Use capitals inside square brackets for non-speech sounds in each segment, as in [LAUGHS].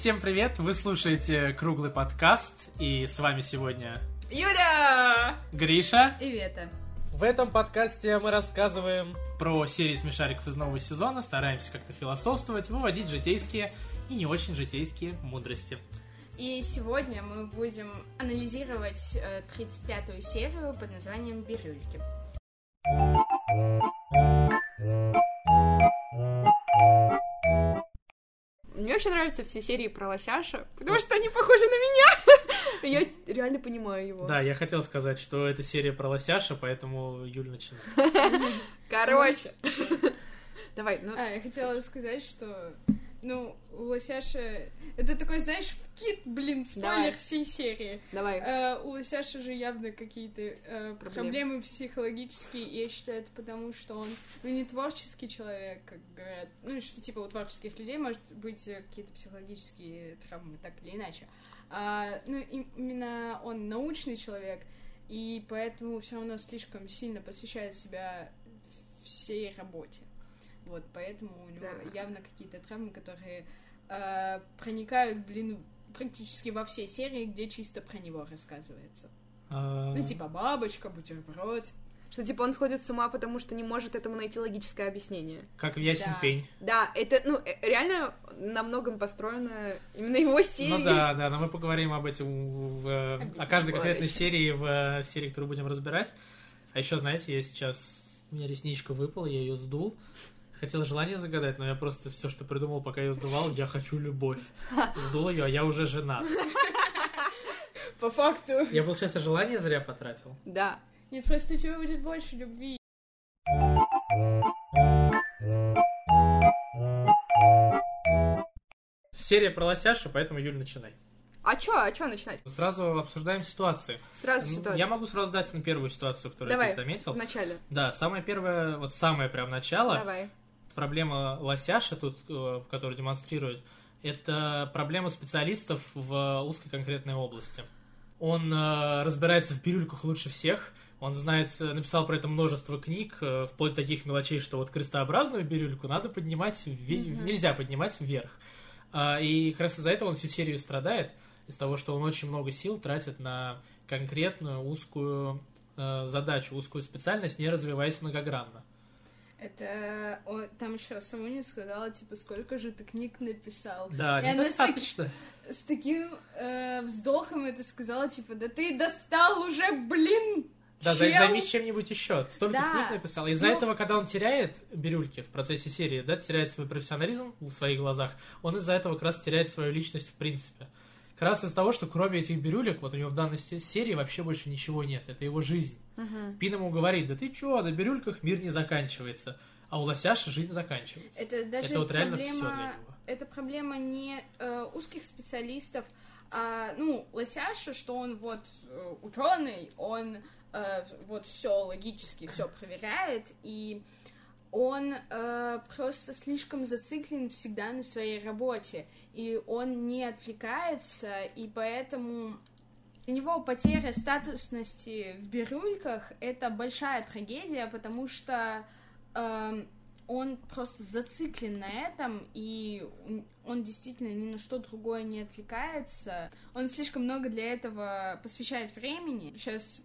Всем привет! Вы слушаете круглый подкаст, и с вами сегодня Юля! Гриша. И Вета. В этом подкасте мы рассказываем про серии смешариков из нового сезона, стараемся как-то философствовать, выводить житейские и не очень житейские мудрости. И сегодня мы будем анализировать э, 35-ю серию под названием «Бирюльки». Мне вообще нравятся все серии про Лосяша, потому что они похожи на меня. [LAUGHS] Я реально понимаю его. Да, я хотел сказать, что это серия про лосяша, поэтому Юль начинает. [LAUGHS] Короче. Давай, ну... А, я хотела сказать, что, ну, у Лосяша... Это такой, знаешь, кит, блин, спойлер Давай. всей серии. Давай. Э, у Лосяша же явно какие-то э, Проблемы. проблемы психологические, и я считаю, это потому, что он, ну, не творческий человек, как говорят. Ну, что, типа, у творческих людей может быть э, какие-то психологические травмы, так или иначе. А, ну, именно он научный человек, и поэтому все равно слишком сильно посвящает себя всей работе. Вот, поэтому у него Да. явно какие-то травмы, которые э, проникают, блин, практически во все серии, где чисто про него рассказывается. А, Ну, типа бабочка, бутерброд. Что, типа, он сходит с ума, потому что не может этому найти логическое объяснение. Как в ясен Да. пень. Да, это, ну, э, реально на многом построено именно его серии. Ну да, да, но мы поговорим об этом в, о Обидно. каждой конкретной серии в э, серии, которую будем разбирать. А еще, знаете, я сейчас... У меня ресничка выпала, я ее сдул. Хотел желание загадать, но я просто все, что придумал, пока ее сдувал, я хочу любовь. Сдул ее, а я уже жена. По факту. Я, получается, желание зря потратил. Да. Нет, просто у тебя будет больше любви. Серия про лосяша, поэтому, Юль, начинай. А чё, а чё начинать? Сразу обсуждаем ситуации. Сразу ситуация. Я могу сразу дать на первую ситуацию, которую Давай, тут заметил. Вначале. Да, самое первое, вот самое прям начало, Давай. Проблема лосяша тут, э, которую демонстрирует, это проблема специалистов в узкой конкретной области. Он э, разбирается в бирюльках лучше всех, он знает, э, написал про это множество книг, вплоть до таких мелочей, что вот крестообразную бирюльку надо поднимать, ве- Мгм. нельзя поднимать вверх. А, и как раз из-за этого он всю серию страдает, из того, что он очень много сил тратит на конкретную узкую задачу, узкую специальность, не развиваясь многогранно. Это о, там еще Самуня сказала, типа, сколько же ты книг написал. Да, И она с, таки- недостаточно. с таким э, вздохом это сказала, типа, да ты достал уже, блин! Да, чел!» зай- займись чем-нибудь еще. Столько Да. книг написал. Из-за Ну- этого, когда он теряет бирюльки в процессе серии, да, теряет свой профессионализм в своих глазах, он из-за этого как раз теряет свою личность в принципе. Как раз из-за того, что кроме этих бирюлек, вот у него в данной се- серии вообще больше ничего нет. Это его жизнь. Мгм. Пин ему говорит, да ты чё, на бирюльках мир не заканчивается. А у лосяша жизнь заканчивается. Это даже Это вот реально проблема... все для него. это проблема не э, узких специалистов, а, ну, Лосяша, что он вот ученый, он э, вот все логически все проверяет, и он э, просто слишком зациклен всегда на своей работе, и он не отвлекается, и поэтому для него потеря статусности в бирюльках это большая трагедия, потому что эм, он просто зациклен на этом, и он действительно ни на что другое не отвлекается. Он слишком много для этого посвящает времени. Сейчас,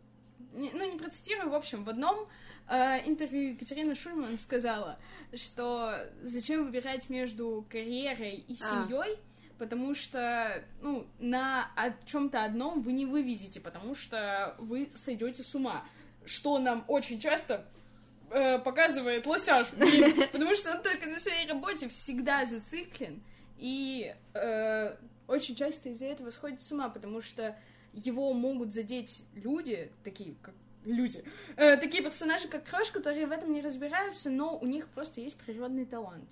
не- ну, не процитирую, в общем, в одном э, интервью Екатерина Шульман сказала, что зачем выбирать между карьерой и А. семьей, потому что, ну, на чем-то одном вы не вывезете, потому что вы сойдете с ума. Что нам очень часто э, показывает лосяш, блин, [LAUGHS] потому что он только на своей работе всегда зациклен, и э, очень часто из-за этого сходит с ума, потому что его могут задеть люди, такие как люди, э, такие персонажи, как Крош, которые в этом не разбираются, но у них просто есть природный талант.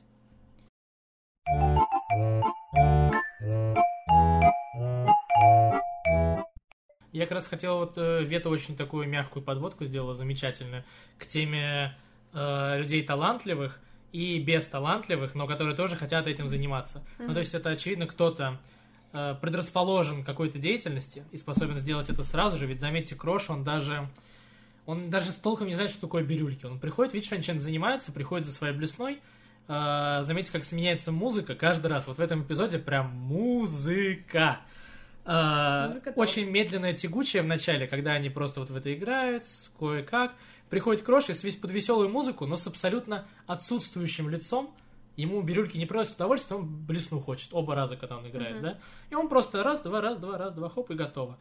Я как раз хотел вот э, Вета очень такую мягкую подводку сделала, замечательную, к теме э, людей талантливых и бесталантливых, но которые тоже хотят этим заниматься. Ну, то есть это, очевидно, кто-то предрасположен к какой-то деятельности и способен сделать это сразу же, ведь, заметьте, Крош, он даже... Он даже с толком не знает, что такое бирюльки. Он приходит, видит, что они чем-то занимаются, приходит за своей блесной, э, заметьте, как сменяется музыка каждый раз. Вот в этом эпизоде прям музыка. Э, Музыка очень медленная, тягучая в начале, когда они просто вот в это играют, кое-как. Приходит Крош и свесь под веселую музыку, но с абсолютно отсутствующим лицом. Ему бирюльки не приносят удовольствия, он блесну хочет оба раза, когда он играет, Мгм. да? И он просто раз, два, раз, два, раз, два, хоп, и готово.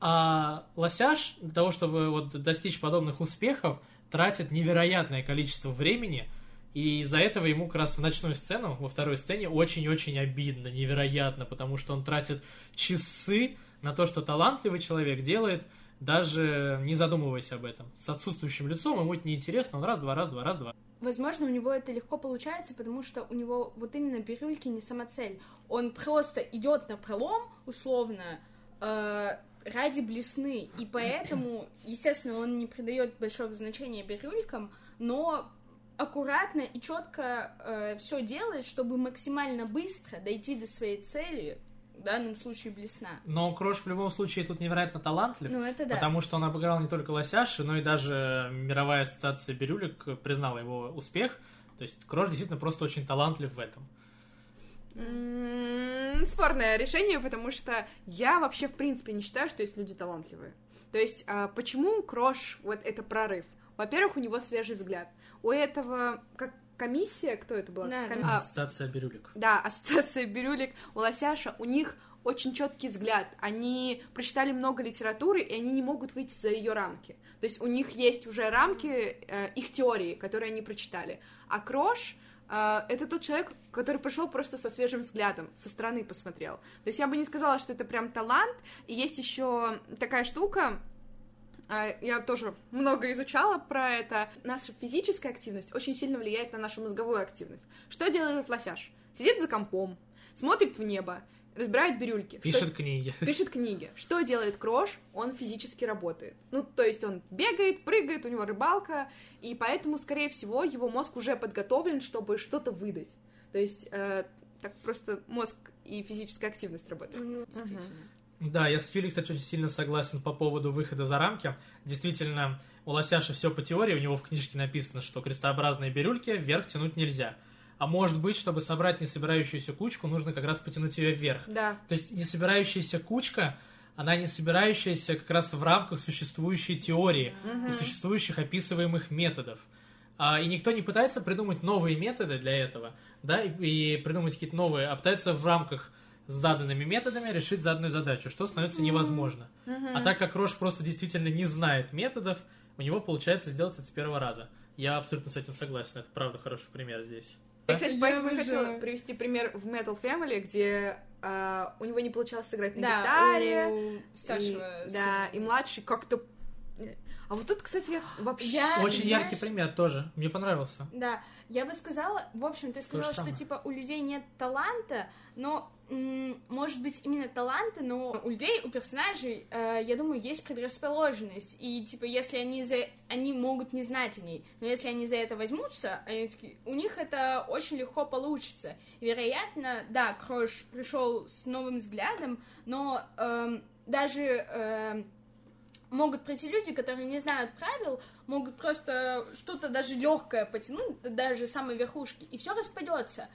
А лосяш для того, чтобы вот достичь подобных успехов, тратит невероятное количество времени, и из-за этого ему как раз в ночную сцену, во второй сцене, очень-очень обидно, невероятно, потому что он тратит часы на то, что талантливый человек делает, даже не задумываясь об этом. С отсутствующим лицом ему это неинтересно, он раз, два, раз, два, раз, два. Возможно, у него это легко получается, потому что у него вот именно бирюльки не самоцель. Он просто идет на пролом, условно, э, ради блесны, и поэтому, естественно, он не придает большого значения бирюлькам, но аккуратно и четко все делает, чтобы максимально быстро дойти до своей цели, в данном случае блесна. Но Крош в любом случае тут невероятно талантлив. Ну, это да. Потому что он обыграл не только Лосяши, но и даже мировая ассоциация Бирюлик признала его успех. То есть Крош действительно просто очень талантлив в этом. М, Спорное решение, потому что я вообще в принципе не считаю, что есть люди талантливые. То есть, а, почему Крош вот это прорыв? Во-первых, у него свежий взгляд. У этого, как комиссия, кто это была? Да, Коми- да. а, Ассоциация Бирюлик. да, ассоциация Бирюлик, у Лосяша, у них очень четкий взгляд. Они прочитали много литературы, и они не могут выйти за ее рамки. То есть у них есть уже рамки э, их теории, которые они прочитали. А Крош э, это тот человек, который пришел просто со свежим взглядом, со стороны посмотрел. То есть я бы не сказала, что это прям талант. И есть еще такая штука, Я тоже много изучала про это. Наша физическая активность очень сильно влияет на нашу мозговую активность. Что делает лосяш? Сидит за компом, смотрит в небо, разбирает бирюльки. Что- Пишет книги. пишет книги. Что делает Крош? Он физически работает. Ну, то есть он бегает, прыгает, у него рыбалка, и поэтому, скорее всего, его мозг уже подготовлен, чтобы что-то выдать. То есть э, так просто мозг и физическая активность работают. Ну, действительно. Да, я с Юлей, кстати, очень сильно согласен по поводу выхода за рамки. Действительно, у Лосяша все по теории, у него в книжке написано, что крестообразные бирюльки вверх тянуть нельзя. А может быть, чтобы собрать несобирающуюся кучку, нужно как раз потянуть ее вверх. Да. То есть несобирающаяся кучка, она не собирающаяся как раз в рамках существующей теории и существующих описываемых методов. А, и никто не пытается придумать новые методы для этого, да, и, и придумать какие-то новые, а пытается в рамках с заданными методами решить заданную задачу, что становится невозможно. А так как Рош просто действительно не знает методов, у него получается сделать это с первого раза. Я абсолютно с этим согласен, это правда хороший пример здесь. Я, кстати, Я поэтому обожаю. хотела привести пример в Metal Family, где а, у него не получалось сыграть на Да, гитаре. у старшего и, да, и младший как-то... А вот тут, кстати, я вообще... Я- Очень знаешь- яркий пример тоже, мне понравился. Да, я бы сказала, в общем, ты сказала, что типа у людей нет таланта, но может быть именно таланта, но у людей, у персонажей, э, я думаю, есть предрасположенность, и типа если они за, они могут не знать о ней, но если они за это возьмутся, они такие, у них это очень легко получится. Вероятно, да, Крош пришел с новым взглядом, но эм, даже эм, могут прийти люди, которые не знают правил, могут просто что-то даже легкое потянуть, даже самой верхушки, и все распадется.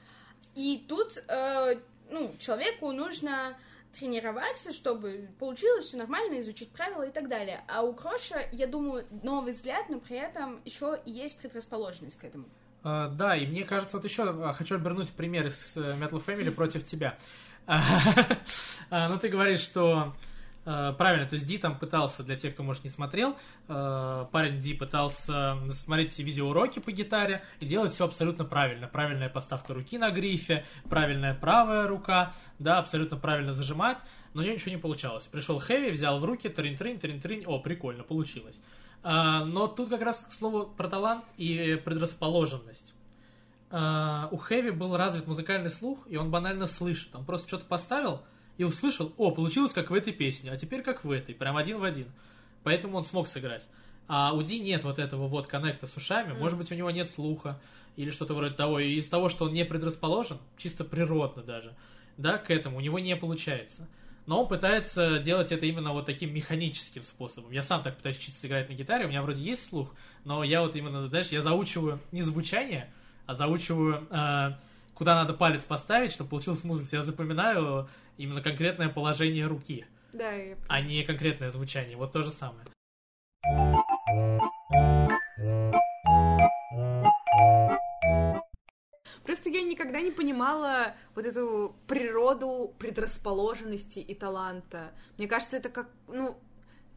И тут, э, ну, человеку нужно тренироваться, чтобы получилось все нормально, изучить правила и так далее. А у Кроша, я думаю, новый взгляд, но при этом еще есть предрасположенность к этому. А, да, и мне кажется, вот еще а, хочу обернуть пример из э, Metal Family против тебя. [LAUGHS] А, Ну, ты говоришь, что правильно, то есть Ди там пытался, для тех, кто, может, не смотрел, э, парень Ди пытался смотреть видеоуроки по гитаре и делать все абсолютно правильно. Правильная поставка руки на грифе, правильная правая рука, да, абсолютно правильно зажимать, но у него ничего не получалось. Пришел Хэви, взял в руки, трин-трин, трин-трин, о, прикольно, получилось. А, но тут как раз, к слову, про талант и предрасположенность. У Хэви был развит музыкальный слух, и он банально слышит. Он просто что-то поставил и услышал, о, получилось как в этой песне, а теперь как в этой, прям один в один. Поэтому он смог сыграть. А у Ди нет вот этого вот коннекта с ушами, может быть, у него нет слуха или что-то вроде того. И из того, что он не предрасположен, чисто природно даже, да, к этому, у него не получается. Но он пытается делать это именно вот таким механическим способом. Я сам так пытаюсь учиться играть на гитаре, у меня вроде есть слух, но я вот именно, знаешь, я заучиваю не звучание, а заучиваю, э, куда надо палец поставить, чтобы получилась музыка. Я запоминаю именно конкретное положение руки, Да, я а не конкретное звучание. Вот то же самое. Просто я никогда не понимала вот эту природу предрасположенности и таланта. Мне кажется, это как, ну,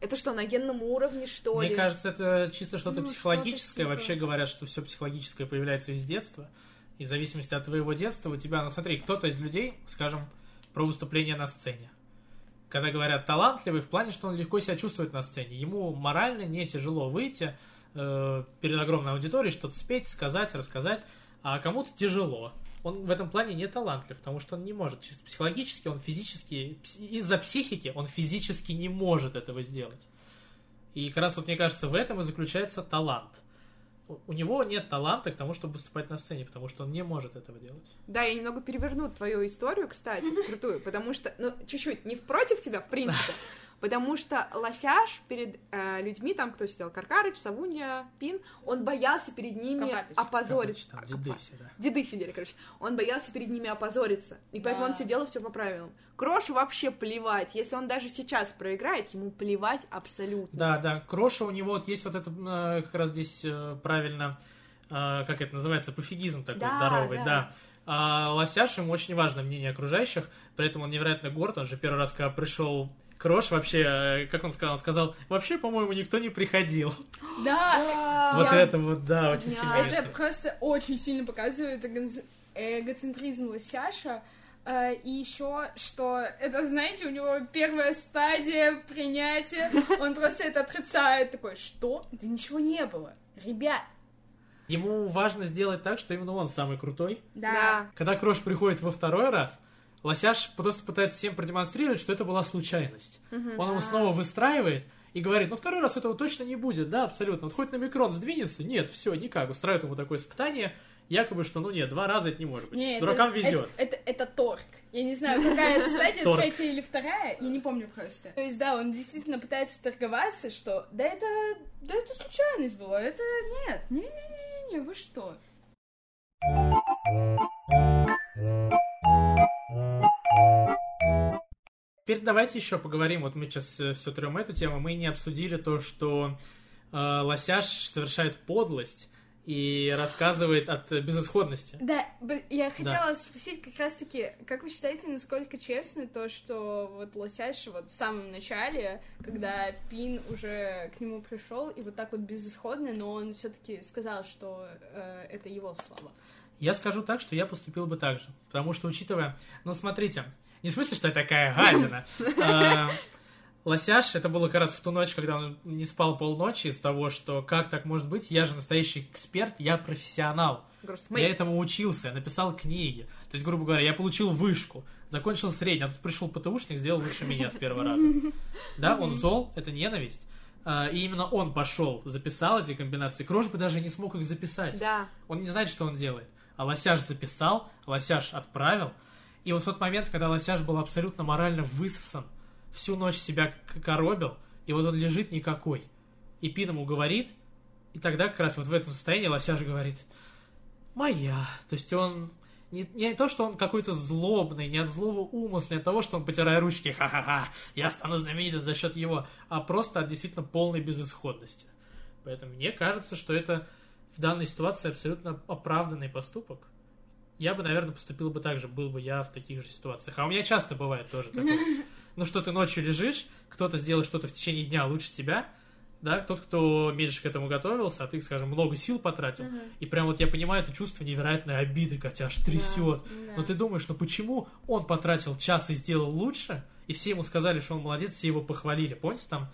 это что, на генном уровне, что Мне ли? кажется, это чисто что-то Ну, психологическое. Вообще типа. говорят, что все психологическое появляется из детства. И в зависимости от твоего детства у тебя, ну смотри, кто-то из людей, скажем, про выступление на сцене. Когда говорят талантливый, в плане, что он легко себя чувствует на сцене. Ему морально не тяжело выйти э, перед огромной аудиторией, что-то спеть, сказать, рассказать, а кому-то тяжело. Он в этом плане не талантлив, потому что он не может. Чисто психологически, он физически, из-за психики он физически не может этого сделать. И как раз вот мне кажется, в этом и заключается талант. У- него нет таланта к тому, чтобы выступать на сцене, потому что он не может этого делать. Да, я немного переверну твою историю, кстати, крутую, потому что, ну, чуть-чуть, не против тебя, в принципе, потому что Лосяш перед э, людьми, там, кто сидел, Каркарыч, Савунья, Пин, он боялся перед ними Копатыч. опозориться. Там А, деды Копа- все, да. Деды сидели, короче. Он боялся перед ними опозориться. И поэтому Да. он все делал все по правилам. Крошу вообще плевать. Если он даже сейчас проиграет, ему плевать абсолютно. Да, да. Кроша у него вот есть вот это э, как раз здесь э, правильно, э, как это называется, пофигизм такой Да, здоровый, да. да. А Лосяш, ему очень важно мнение окружающих, при этом он невероятно горд, он же первый раз, когда пришел Крош, вообще, э, как он сказал, он сказал, вообще, по-моему, никто не приходил. Да, Да. Вот Я- это вот, да, очень Да. сильно. это просто очень сильно показывает эго- эгоцентризм Лосяша. Э, И еще, что это, знаете, у него первая стадия принятия, он просто это отрицает, такой, что? Да ничего не было. Ребят, Ему важно сделать так, что именно он самый крутой. Да. Когда Крош приходит во второй раз, Лосяш просто пытается всем продемонстрировать, что это была случайность. Мгм. Он его снова выстраивает и говорит, ну второй раз этого точно не будет, да, абсолютно. Вот хоть на микрон сдвинется, нет, все, никак. Устраивает ему такое испытание, якобы, что, ну нет, два раза это не может быть. не, Дуракам это, везет. Это, это, это торг. Я не знаю, какая это стадия, третья или вторая, я не помню просто. То есть, да, он действительно пытается торговаться, что да это, да это случайность была, это нет, не-не-не-не, вы что? Теперь давайте еще поговорим, вот мы сейчас все трем эту тему, мы не обсудили то, что э, Лосяш совершает подлость и рассказывает от э, безысходности. Да, я хотела спросить как раз-таки, как вы считаете, насколько честно то, что вот Лосяш вот в самом начале, когда Пин уже к нему пришел, и вот так вот безысходно, но он все-таки сказал, что э, это его слова. Я скажу так, что я поступил бы так же. Потому что, учитывая... Ну, смотрите, не в смысле, что я такая гадина. [LAUGHS] А, Лосяш, это было как раз в ту ночь, когда он не спал полночи из того, что как так может быть, я же настоящий эксперт, я профессионал. Я этому учился, я написал книги. То есть, грубо говоря, я получил вышку, закончил средний, а тут пришел ПТУшник, сделал лучше меня с первого раза. [LAUGHS] Да, он зол, это ненависть. А, И именно он пошел, записал эти комбинации. Крош бы даже не смог их записать. Да. Он не знает, что он делает. А Лосяш записал, Лосяш отправил. И вот в тот момент, когда Лосяш был абсолютно морально высосан, всю ночь себя коробил, и вот он лежит никакой. И Пин ему говорит, и тогда как раз вот в этом состоянии Лосяш говорит, моя. То есть он не, не то, что он какой-то злобный, не от злого умысла, не от того, что он, потирая ручки, ха-ха-ха, я стану знаменитым за счет его, а просто от действительно полной безысходности. Поэтому мне кажется, что это в данной ситуации абсолютно оправданный поступок. Я бы, наверное, поступил бы так же, был бы я в таких же ситуациях. А у меня часто бывает тоже такое. [LAUGHS] Ну что, ты ночью лежишь, кто-то сделал что-то в течение дня лучше тебя, да, тот, кто меньше к этому готовился, а ты, скажем, много сил потратил, и прям вот я понимаю это чувство невероятной обиды, тебя аж трясет. Но ты думаешь, ну почему он потратил час и сделал лучше, и все ему сказали, что он молодец, все его похвалили. Помните, там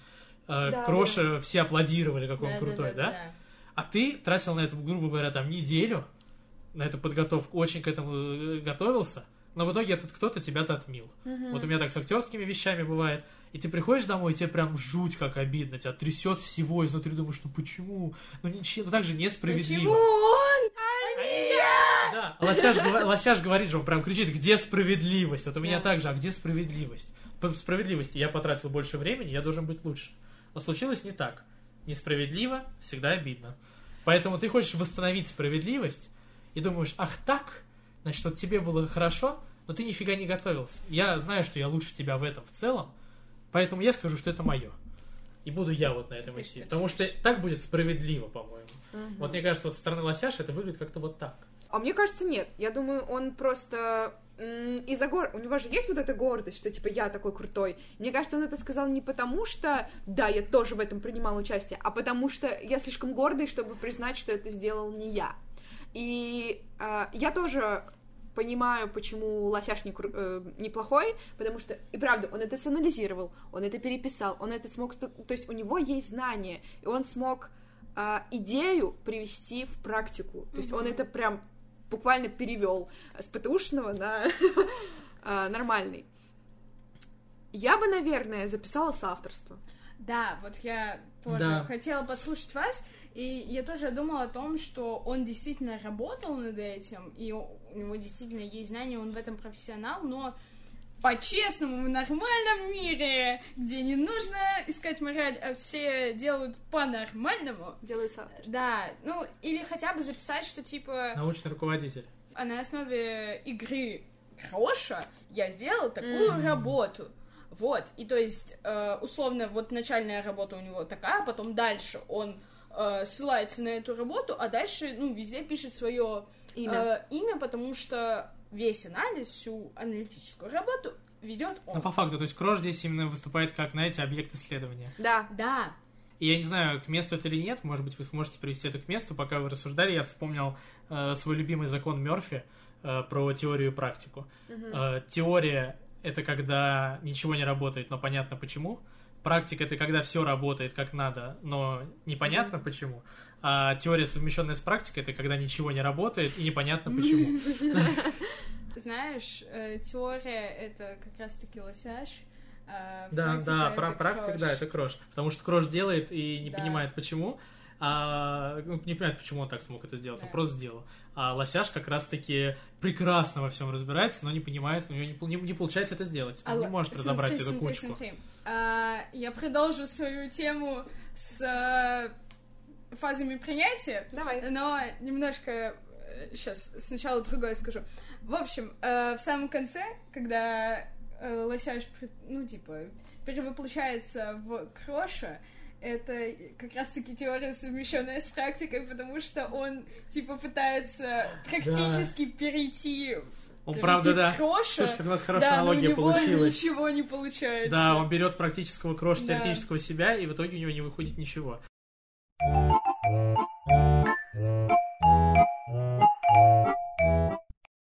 э, Да, Кроша все аплодировали, какой он крутой, да? Да-да-да-да. А ты тратил на это, грубо говоря, там неделю, на эту подготовку, очень к этому э, готовился, но в итоге этот кто-то тебя затмил. Вот у меня так с актерскими вещами бывает. И ты приходишь домой, и тебе прям жуть как обидно, тебя трясет всего изнутри, думаешь, ну почему? Ну ничего, ну так же несправедливо. Почему он, а не я? Да, Лосяш, Лосяш говорит же, он прям кричит, где справедливость? Вот у меня Да. так же, а где справедливость? По справедливости я потратил больше времени, я должен быть лучше. Но случилось не так. Несправедливо, всегда обидно. Поэтому ты хочешь восстановить справедливость, и думаешь, ах так, значит, вот тебе было хорошо, но ты нифига не готовился. Я знаю, что я лучше тебя в этом в целом, поэтому я скажу, что это мое. И буду я вот на этом То идти. Потому что так будет справедливо, по-моему. Мгм. Вот мне кажется, вот со стороны лосяша это выглядит как-то вот так. А мне кажется, нет. Я думаю, он просто из-за гор... У него же есть вот эта гордость, что, типа, я такой крутой. Мне кажется, он это сказал не потому, что, да, я тоже в этом принимал участие, а потому что я слишком гордый, чтобы признать, что это сделал не я. И а, я тоже понимаю, почему Лосяш не кру- э, неплохой, потому что, и правда, он это санализировал, он это переписал, он это смог... То есть у него есть знания, и он смог а, идею привести в практику. То есть он это прям буквально перевел с ПТУшного на [LAUGHS] а, нормальный. Я бы, наверное, записала соавторство. Да, вот я тоже Да. хотела послушать вас, и я тоже думала о том, что он действительно работал над этим, и у него действительно есть знания, он в этом профессионал, но по-честному, в нормальном мире, где не нужно искать мораль, а все делают по-нормальному, Делает соавторство. да, ну, или хотя бы записать, что типа Научный руководитель. а на основе игры Кроша я сделала такую Мгм. работу. Вот, и то есть, э, условно, вот начальная работа у него такая, потом дальше он э, ссылается на эту работу, а дальше, ну, везде пишет свое Имя. имя, потому что весь анализ, всю аналитическую работу ведет он. Ну, по факту, то есть Крош здесь именно выступает как, знаете, объект исследования. Да. Да, И я не знаю, к месту это или нет, может быть, вы сможете привести это к месту. Пока вы рассуждали, я вспомнил э, свой любимый закон Мерфи э, про теорию и практику. Мгм. Э, теория — это когда ничего не работает, но понятно почему. Практика — это когда все работает как надо, но непонятно почему. А теория, совмещенная с практикой, это когда ничего не работает и непонятно почему. [LAUGHS] знаешь, э, теория это как раз-таки лосяж. а Да, практика да, это про практик, крош. да, это крош. Потому что крош делает и не Да. понимает почему. А, ну, не понимает, почему он так смог это сделать, он Да. просто сделал. А лосяш как раз-таки прекрасно во всем разбирается, но не понимает, у него не, не- не получается это сделать. Он не Алло, может смотри, разобрать эту смотри, кучку. смотри. А, я продолжу свою тему с а, фазами принятия, Давай. но немножко сейчас сначала другое скажу. В общем, э, в самом конце, когда э, лосяш, ну, типа, перевоплощается в кроша, это как раз-таки теория, совмещенная с практикой, потому что он, типа, пытается практически перейти Он правда, да. кроша. Слушайте, у нас хорошая да, но аналогия у него получилась. ничего не получается. Да, он берет практического крош Да. теоретического себя, и в итоге у него не выходит ничего.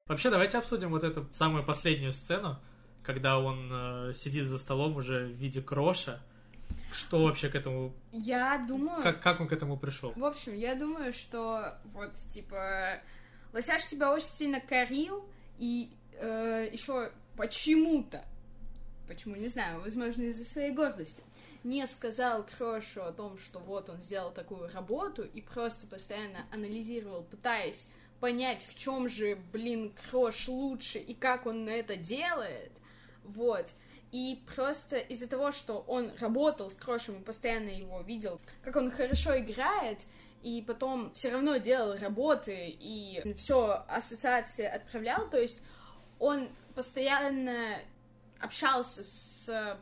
Вообще, давайте обсудим вот эту самую последнюю сцену, когда он э, сидит за столом уже в виде кроша. Что вообще к этому... Я думаю... Как, как он к этому пришел? В общем, я думаю, что вот, типа, Лосяш себя очень сильно корил, и еще почему-то, почему, не знаю, возможно, из-за своей гордости, не сказал Крошу о том, что вот он сделал такую работу, и просто постоянно анализировал, пытаясь понять, в чем же, блин, Крош лучше, и как он это делает, вот. И просто из-за того, что он работал с Крошем и постоянно его видел, как он хорошо играет, и потом все равно делал работы и все ассоциации отправлял, то есть он постоянно общался с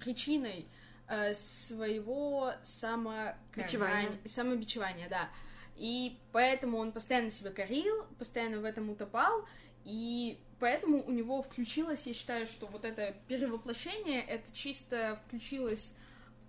причиной э, своего Бичевания. самокорания, самобичевания, да. И поэтому он постоянно себя корил, постоянно в этом утопал, и поэтому у него включилось, я считаю, что вот это перевоплощение, это чисто включилось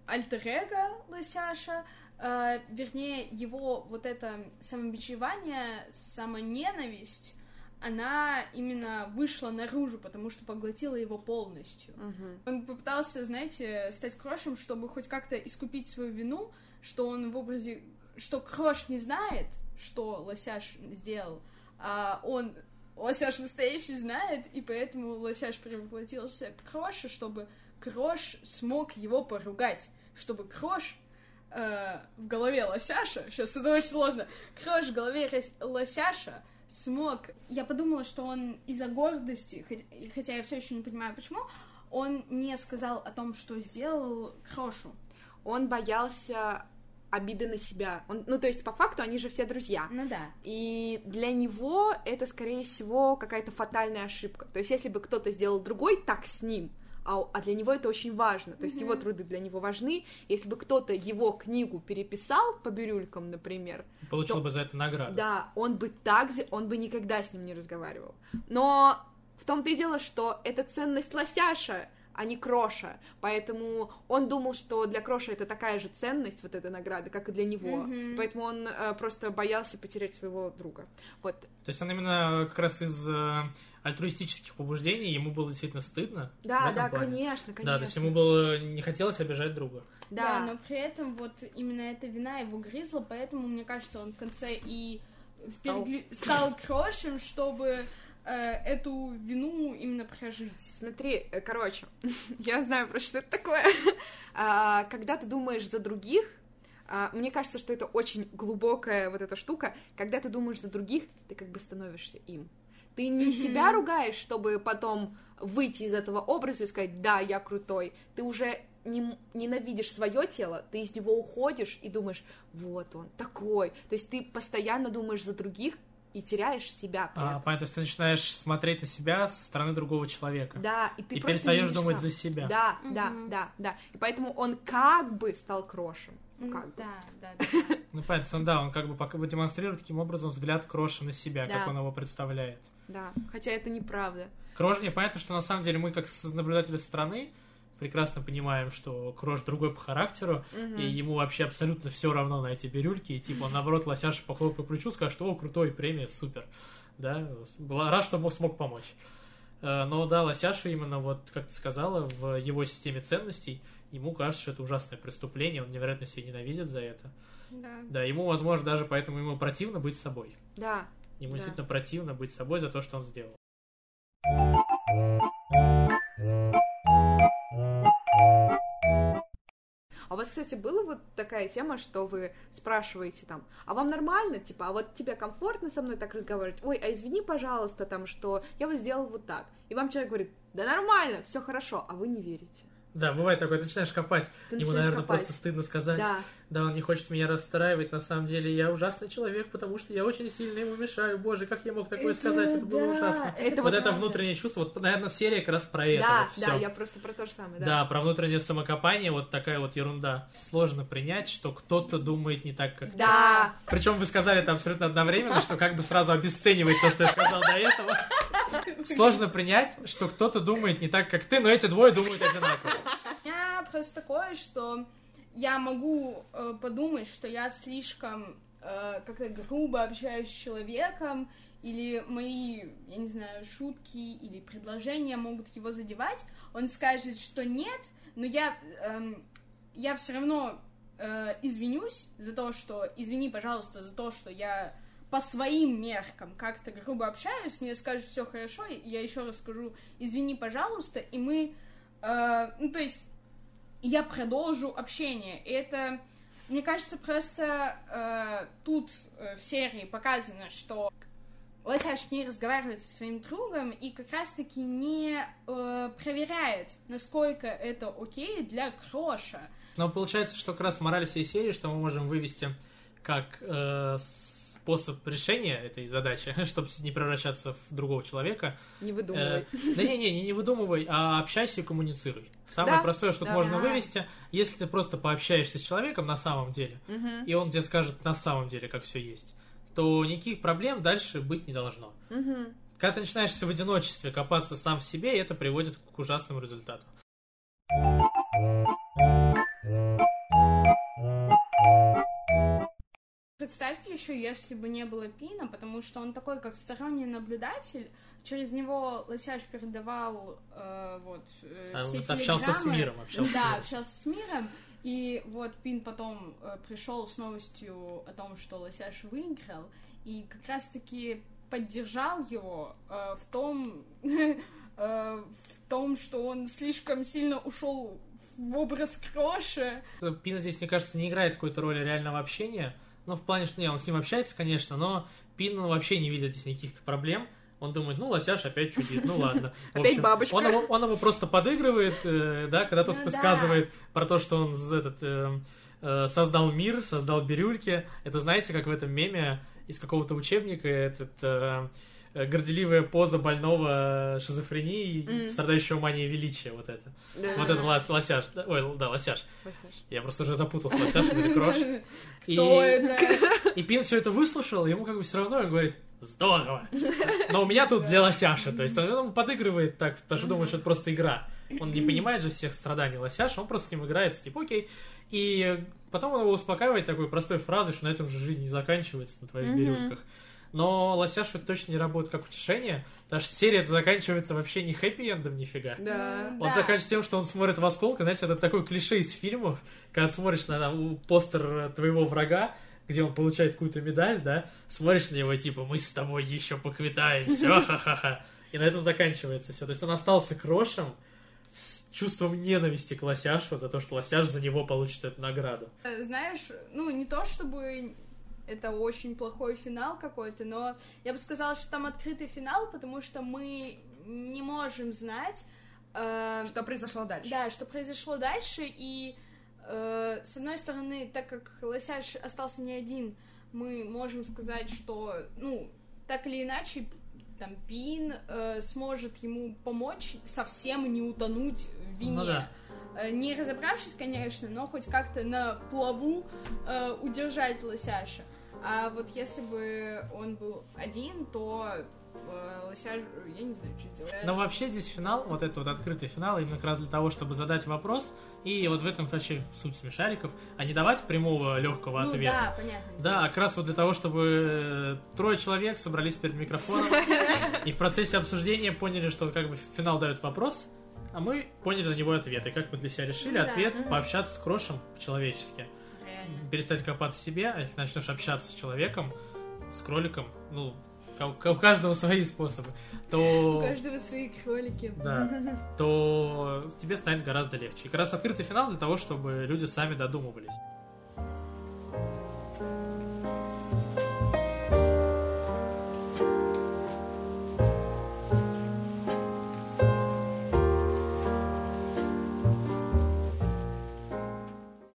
альтер-эго Лосяша, э, вернее, его вот это самобичевание, самоненависть, она именно вышла наружу, потому что поглотила его полностью. Мгм. Он попытался, знаете, стать Крошем, чтобы хоть как-то искупить свою вину, что он в образе... Что Крош не знает, что Лосяш сделал, а он... Лосяш настоящий знает, и поэтому Лосяш превоплотился в Кроша, чтобы Крош смог его поругать, чтобы Крош э, в голове Лосяша, сейчас это очень сложно, Крош в голове Лосяша смог... Я подумала, что он из-за гордости, хотя я все еще не понимаю, почему, он не сказал о том, что сделал Крошу. Он боялся обиды на себя. Он, ну, то есть, по факту, они же все друзья. Ну да. И для него это, скорее всего, какая-то фатальная ошибка. То есть, если бы кто-то сделал другой так с ним, а, а для него это очень важно, то есть Мгм. его труды для него важны. Если бы кто-то его книгу переписал по бирюлькам, например, Получил То- бы за это награду. да, он бы так, он бы никогда с ним не разговаривал. Но в том-то и дело, что это ценность лосяша, а не Кроша. Поэтому он думал, что для Кроша это такая же ценность, вот эта награда, как и для него. Мгм. Поэтому он э, просто боялся потерять своего друга. Вот. То есть он именно как раз из э, альтруистических побуждений ему было действительно стыдно. Да, да, плане. конечно, конечно. Да, то есть ему было не хотелось обижать друга. Да. Да, но при этом вот именно эта вина его грызла, поэтому, мне кажется, он в конце и Стал. впергли- стал крошем, чтобы э, эту вину именно прожить. Смотри, э, короче, [LAUGHS] я знаю про что это такое. [LAUGHS] А, Когда ты думаешь за других, а, мне кажется, что это очень глубокая вот эта штука. Когда ты думаешь за других, ты как бы становишься им. Ты не Мгм. себя ругаешь, чтобы потом выйти из этого образа и сказать, да, я крутой. Ты уже не, ненавидишь свое тело, ты из него уходишь и думаешь, вот он, такой. То есть ты постоянно думаешь за других и теряешь себя при А, этом. понятно, то есть ты начинаешь смотреть на себя со стороны другого человека. Да, и ты и перестаешь думать сам. за себя. Да, да, Мгм. да, да. И поэтому он как бы стал крошем. Как бы. Да, да, да. [LAUGHS] Ну, понятно, он, да, он как бы пока демонстрирует таким образом взгляд Кроша на себя, как Да. он его представляет. Да, хотя это неправда. Крош, не понятно, что на самом деле мы, как наблюдатели со стороны, прекрасно понимаем, что Крош другой по характеру, Мгм. и ему вообще абсолютно все равно на эти бирюльки, и типа он, наоборот, лосяш похлопает по плечу, скажет, что, о, крутой, премия, супер. Да, была рад, что мог- смог помочь. Э, Но да, Лосяшу именно, вот, как ты сказала, в его системе ценностей, ему кажется, что это ужасное преступление, он невероятно себя ненавидит за это. Да. Да, ему, возможно, даже поэтому ему противно быть собой. Да. Ему Да. действительно противно быть собой за то, что он сделал. Кстати, была вот такая тема, что вы спрашиваете там, а вам нормально, типа, а вот тебе комфортно со мной так разговаривать? Ой, а извини, пожалуйста, там, что я вот сделал вот так. И вам человек говорит, да нормально, все хорошо, а вы не верите. Да, бывает такое, ты начинаешь копать. Ты Ему, начинаешь наверное, копать. просто стыдно сказать. Да, Да, он не хочет меня расстраивать, на самом деле я ужасный человек, потому что я очень сильно ему мешаю. Боже, как я мог такое Это сказать, это было да, ужасно. это вот вот это правда. внутреннее чувство, вот, наверное, серия как раз про это. да, вот да, всё. я просто про то же самое, да. Да, про внутреннее самокопание, вот такая вот ерунда. Сложно принять, что кто-то думает не так, как ты. Да, Причем вы сказали это абсолютно одновременно, что как бы сразу обесценивает то, что я сказал до этого. Сложно принять, что кто-то думает не так, как ты, но эти двое думают одинаково. Просто такое, что я могу э, подумать, что я слишком э, как-то грубо общаюсь с человеком, или мои, я не знаю, шутки или предложения могут его задевать. Он скажет, что нет, но я, эм, я все равно э, извинюсь за то, что извини, пожалуйста, за то, что я по своим меркам как-то грубо общаюсь, мне скажут все хорошо, я еще раз скажу извини, пожалуйста, и мы, э, ну то есть я продолжу общение. И это, мне кажется, просто э, тут э, в серии показано, что Лосяш не разговаривает со своим другом и как раз-таки не э, проверяет, насколько это окей для Кроша. Но получается, что как раз мораль всей серии, что мы можем вывести как э, способ решения этой задачи, [LAUGHS] чтобы не превращаться в другого человека. не Э, выдумывай. да не, не, не, выдумывай, а общайся и коммуницируй. Самое Да, простое, что да. можно вывести, если ты просто пообщаешься с человеком на самом деле, Мгм, и он тебе скажет на самом деле, как все есть, то никаких проблем дальше быть не должно. мгм. Когда ты начинаешь в одиночестве копаться сам в себе, это приводит к ужасному результату. Представьте еще, если бы не было Пина, потому что он такой, как сторонний наблюдатель, через него Лосяш передавал э, вот э, А все он общался с миром, общался да, общался с миром. И вот Пин потом э, пришел с новостью о том, что Лосяш выиграл, и как раз-таки поддержал его э, в том, [LAUGHS] э, в том, что он слишком сильно ушел в образ Кроша. Пин здесь, мне кажется, не играет какой-то роли реального общения. Ну, в плане, что не, он с ним общается, конечно, но Пин ну, вообще не видит здесь каких-то проблем. Он думает, ну, лосяш опять чудит, ну ладно. [LAUGHS] В Опять бабочка. Он его, он его просто подыгрывает, э, да, когда тот Ну да. высказывает про то, что он этот, э, э, создал мир, создал бирюльки. Это знаете, как в этом меме из какого-то учебника этот э, горделивая поза больного шизофренией, Мгм. страдающего манией величия, вот это. Да. Вот это лос- лосяш. да? Ой, да, лосяш. Лосяш. Я просто уже запутался, лосяш или крош. [LAUGHS] И, это? [LAUGHS] и Пин все это выслушал, ему как бы все равно, он говорит, здорово. [LAUGHS] Но у меня тут для лосяша, то есть он, он подыгрывает так, даже думает, что это просто игра. Он не понимает же всех страданий лосяша, он просто с ним играет, типа, окей. И потом он его успокаивает такой простой фразой, что на этом же жизнь не заканчивается, на твоих бирюльках. Но лосяшу это точно не работает как утешение, потому что серия это заканчивается вообще не хэппи-эндом нифига. Да. Он Да. заканчивается тем, что он смотрит в осколка, знаете, это такое клише из фильмов, когда смотришь на там, постер твоего врага, где он получает какую-то медаль, да, смотришь на него, типа, мы с тобой еще поквитаемся, [LAUGHS] ха-ха-ха. И на этом заканчивается все. То есть он остался крошем с чувством ненависти к Лосяшу за то, что Лосяш за него получит эту награду. Э, Знаешь, ну, не то чтобы это очень плохой финал какой-то, но я бы сказала, что там открытый финал, потому что мы не можем знать, э, Что произошло дальше? да, что произошло дальше, и э, с одной стороны, так как Лосяш остался не один, мы можем сказать, что, ну, так или иначе, там, Пин э, сможет ему помочь совсем не утонуть в вине. Ну да. Э, Не разобравшись, конечно, но хоть как-то на плаву э, удержать Лосяша. А вот если бы он был один, то э, Лосяш, я не знаю, что сделать. Но вообще здесь финал, вот это вот открытый финал, именно как раз для того, чтобы задать вопрос, и вот в этом вообще суть смешариков, а не давать прямого легкого ну ответа. да, понятно. Да, как раз вот для того, чтобы э, трое человек собрались перед микрофоном [LAUGHS] и в процессе обсуждения поняли, что как бы финал дают вопрос, а мы поняли на него ответ. И как мы для себя решили, Ну ответ мгм. пообщаться с Крошем по-человечески. Реально. Перестать копаться в себе, а если начнешь общаться с человеком, с кроликом, ну, у каждого свои способы, У то, каждого свои кролики. да, [LAUGHS] то тебе станет гораздо легче. И как раз открытый финал для того, чтобы люди сами додумывались.